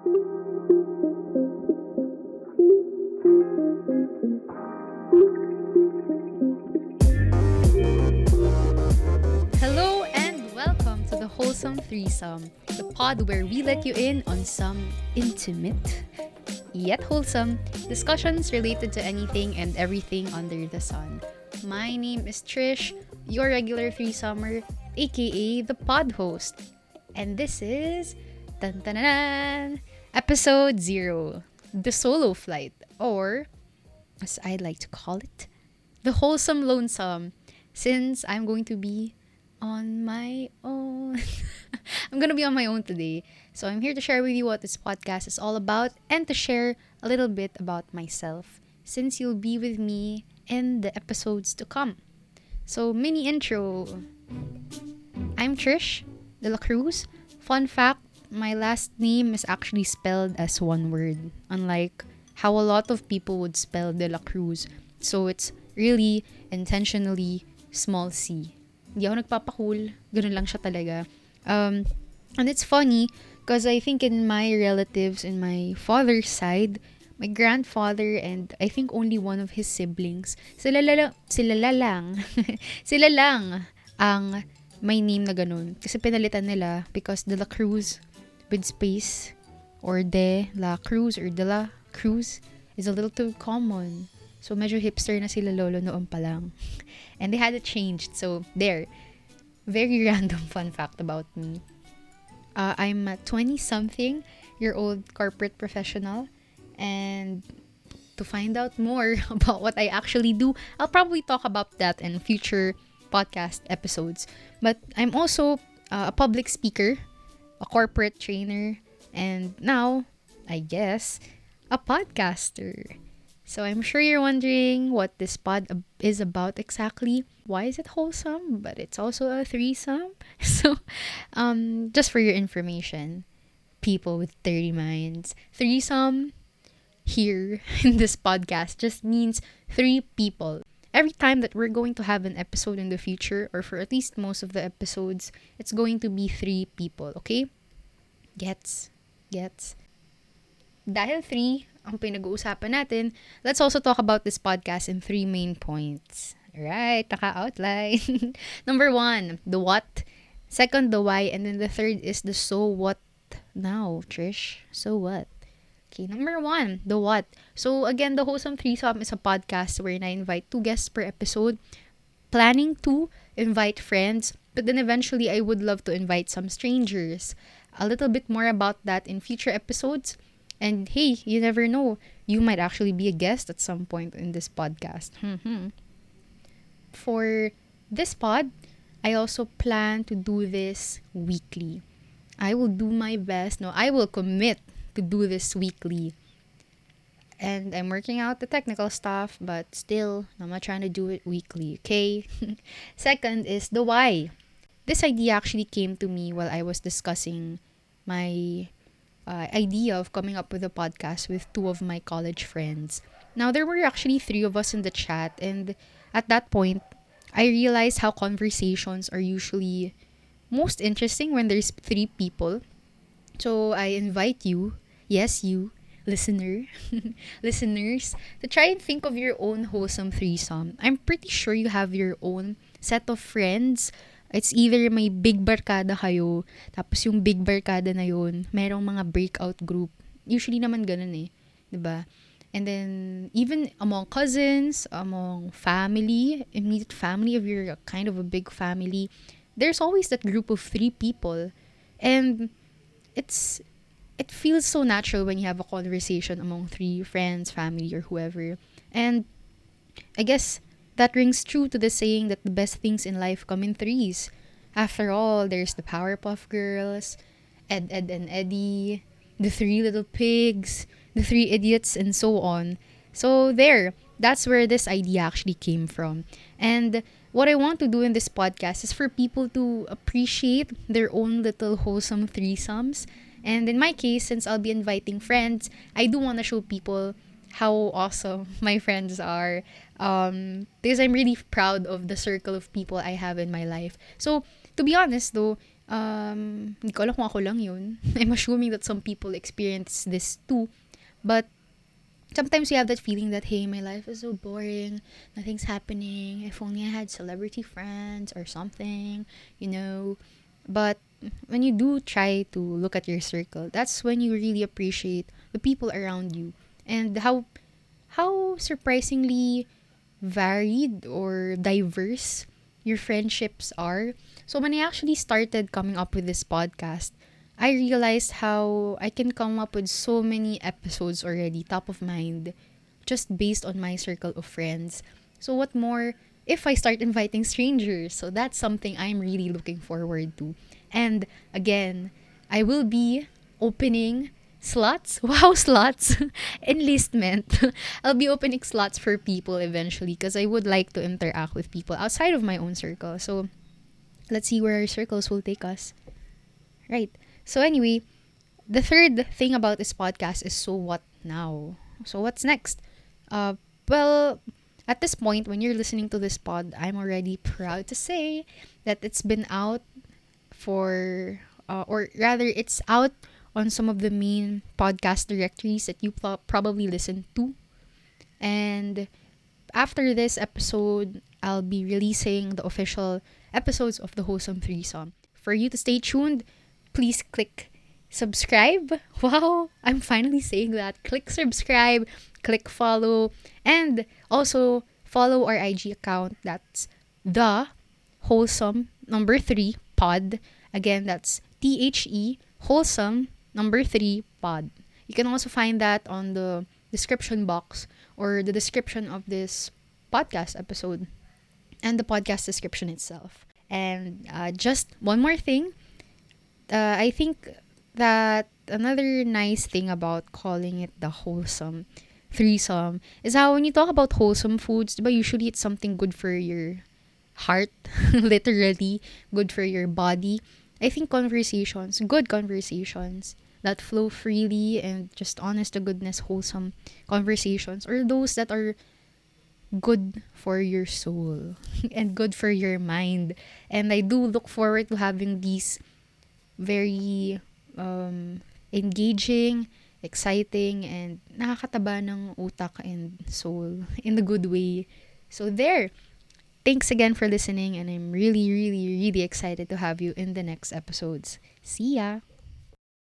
Hello and welcome to the Wholesome Threesome, the pod where we let you in on some intimate, yet wholesome, discussions related to anything and everything under the sun. My name is Trish, your regular threesomer, aka the pod host. And this is dun, dun, dun, episode 0, the solo flight, or as I like to call it, the wholesome lonesome, since I'm going to be on my own. I'm gonna be on my own today. So I'm here to share with you what this podcast is all about and to share a little bit about myself since you'll be with me in the episodes to come. So, mini intro. I'm Trish Delacruz. Fun fact my last name is actually spelled as one word, unlike how a lot of people would spell De La Cruz. So, it's really intentionally small c. Hindi ako nagpapakul. Ganun lang siya talaga. Um, and it's funny because I think in my relatives, in my father's side, my grandfather and I think only one of his siblings, sila, lala, sila lang, sila lang ang may name na ganun. Kasi pinalitan nila because De La Cruz with space or De La Cruz or De La Cruz is a little too common. So, medyo hipster na sila lolo noon pa lang. And they had it changed. So, there. Very random fun fact about me. Uh, I'm a 20-something year old corporate professional. And to find out more about what I actually do, I'll probably talk about that in future podcast episodes. But I'm also uh, a public speaker, a corporate trainer, and now, I guess, a podcaster. So I'm sure you're wondering what this pod is about exactly. Why is it wholesome? But it's also a threesome. So, um, just for your information, people with 30 minds, threesome here in this podcast just means three people. Every time that we're going to have an episode in the future, or for at least most of the episodes, it's going to be three people, okay? Gets? Gets? Dahil three ang pinag-uusapan natin, let's also talk about this podcast in three main points. Right, naka-outline. Number one, the what. Second, the why. And then the third is the so what now, Trish. So what? Okay, number one, the what. So again, the Wholesome Threesome is a podcast wherein I invite two guests per episode. Planning to invite friends, but then eventually I would love to invite some strangers. A little bit more about that in future episodes. And hey, you never know. You might actually be a guest at some point in this podcast. hmm For this pod, I also plan to do this weekly. I will do my best. No, I will commit to do this weekly. And I'm working out the technical stuff, but still, I'm not trying to do it weekly, okay? Second is the why. This idea actually came to me while I was discussing my uh, idea of coming up with a podcast with two of my college friends. Now, there were actually three of us in the chat, and at that point, I realized how conversations are usually most interesting when there's three people. So, I invite you, yes, you, listener, listeners, to try and think of your own wholesome threesome. I'm pretty sure you have your own set of friends It's either may big barkada kayo, tapos yung big barkada na yun, merong mga breakout group. Usually naman ganun eh. 'di ba? And then, even among cousins, among family, immediate family, if you're a kind of a big family, there's always that group of three people. And it's, it feels so natural when you have a conversation among three friends, family, or whoever. And I guess that rings true to the saying that the best things in life come in threes. After all, there's the Powerpuff Girls, Ed, Edd, and Eddy, the Three Little Pigs, the Three Idiots, and so on. So, there, that's where this idea actually came from. And what I want to do in this podcast is for people to appreciate their own little wholesome threesomes. And in my case, since I'll be inviting friends, I do want to show people how awesome my friends are um, because I'm really proud of the circle of people I have in my life. So, to be honest though, Um, hindi ko alam kung ako lang yun. I'm assuming that some people experience this too. But sometimes you have that feeling that, hey, my life is so boring. Nothing's happening. If only I had celebrity friends or something, you know. But when you do try to look at your circle, that's when you really appreciate the people around you and how how surprisingly varied or diverse your friendships are. So when I actually started coming up with this podcast, I realized how I can come up with so many episodes already top of mind just based on my circle of friends. So what more if I start inviting strangers? So that's something I'm really looking forward to. And again, I will be opening slots. Wow, slots. Enlistment. I'll be opening slots for people eventually because I would like to interact with people outside of my own circle. So let's see where our circles will take us. Right. So anyway, the third thing about this podcast is so what now? So what's next? Uh well, at this point when you're listening to this pod, I'm already proud to say that it's been out for uh, or rather it's out on some of the main podcast directories that you pro- probably listen to. And after this episode, I'll be releasing the official episodes of the Wholesome Threesome. For you to stay tuned, please click subscribe. Wow, I'm finally saying that. Click subscribe, click follow, and also follow our IG account. That's the wholesome number three pod. Again, that's T H E wholesome number three pod. You can also find that on the description box or the description of this podcast episode and the podcast description itself. And uh, just one more thing. Uh, I think that another nice thing about calling it the wholesome threesome is how when you talk about wholesome foods, but usually it's something good for your heart, literally good for your body. I think conversations, good conversations that flow freely and just honest to goodness, wholesome conversations, or those that are good for your soul and good for your mind. And I do look forward to having these very um, engaging, exciting, and nakakataba ng utak and soul in the good way. So there. Thanks again for listening, and I'm really, really, really excited to have you in the next episodes. See ya!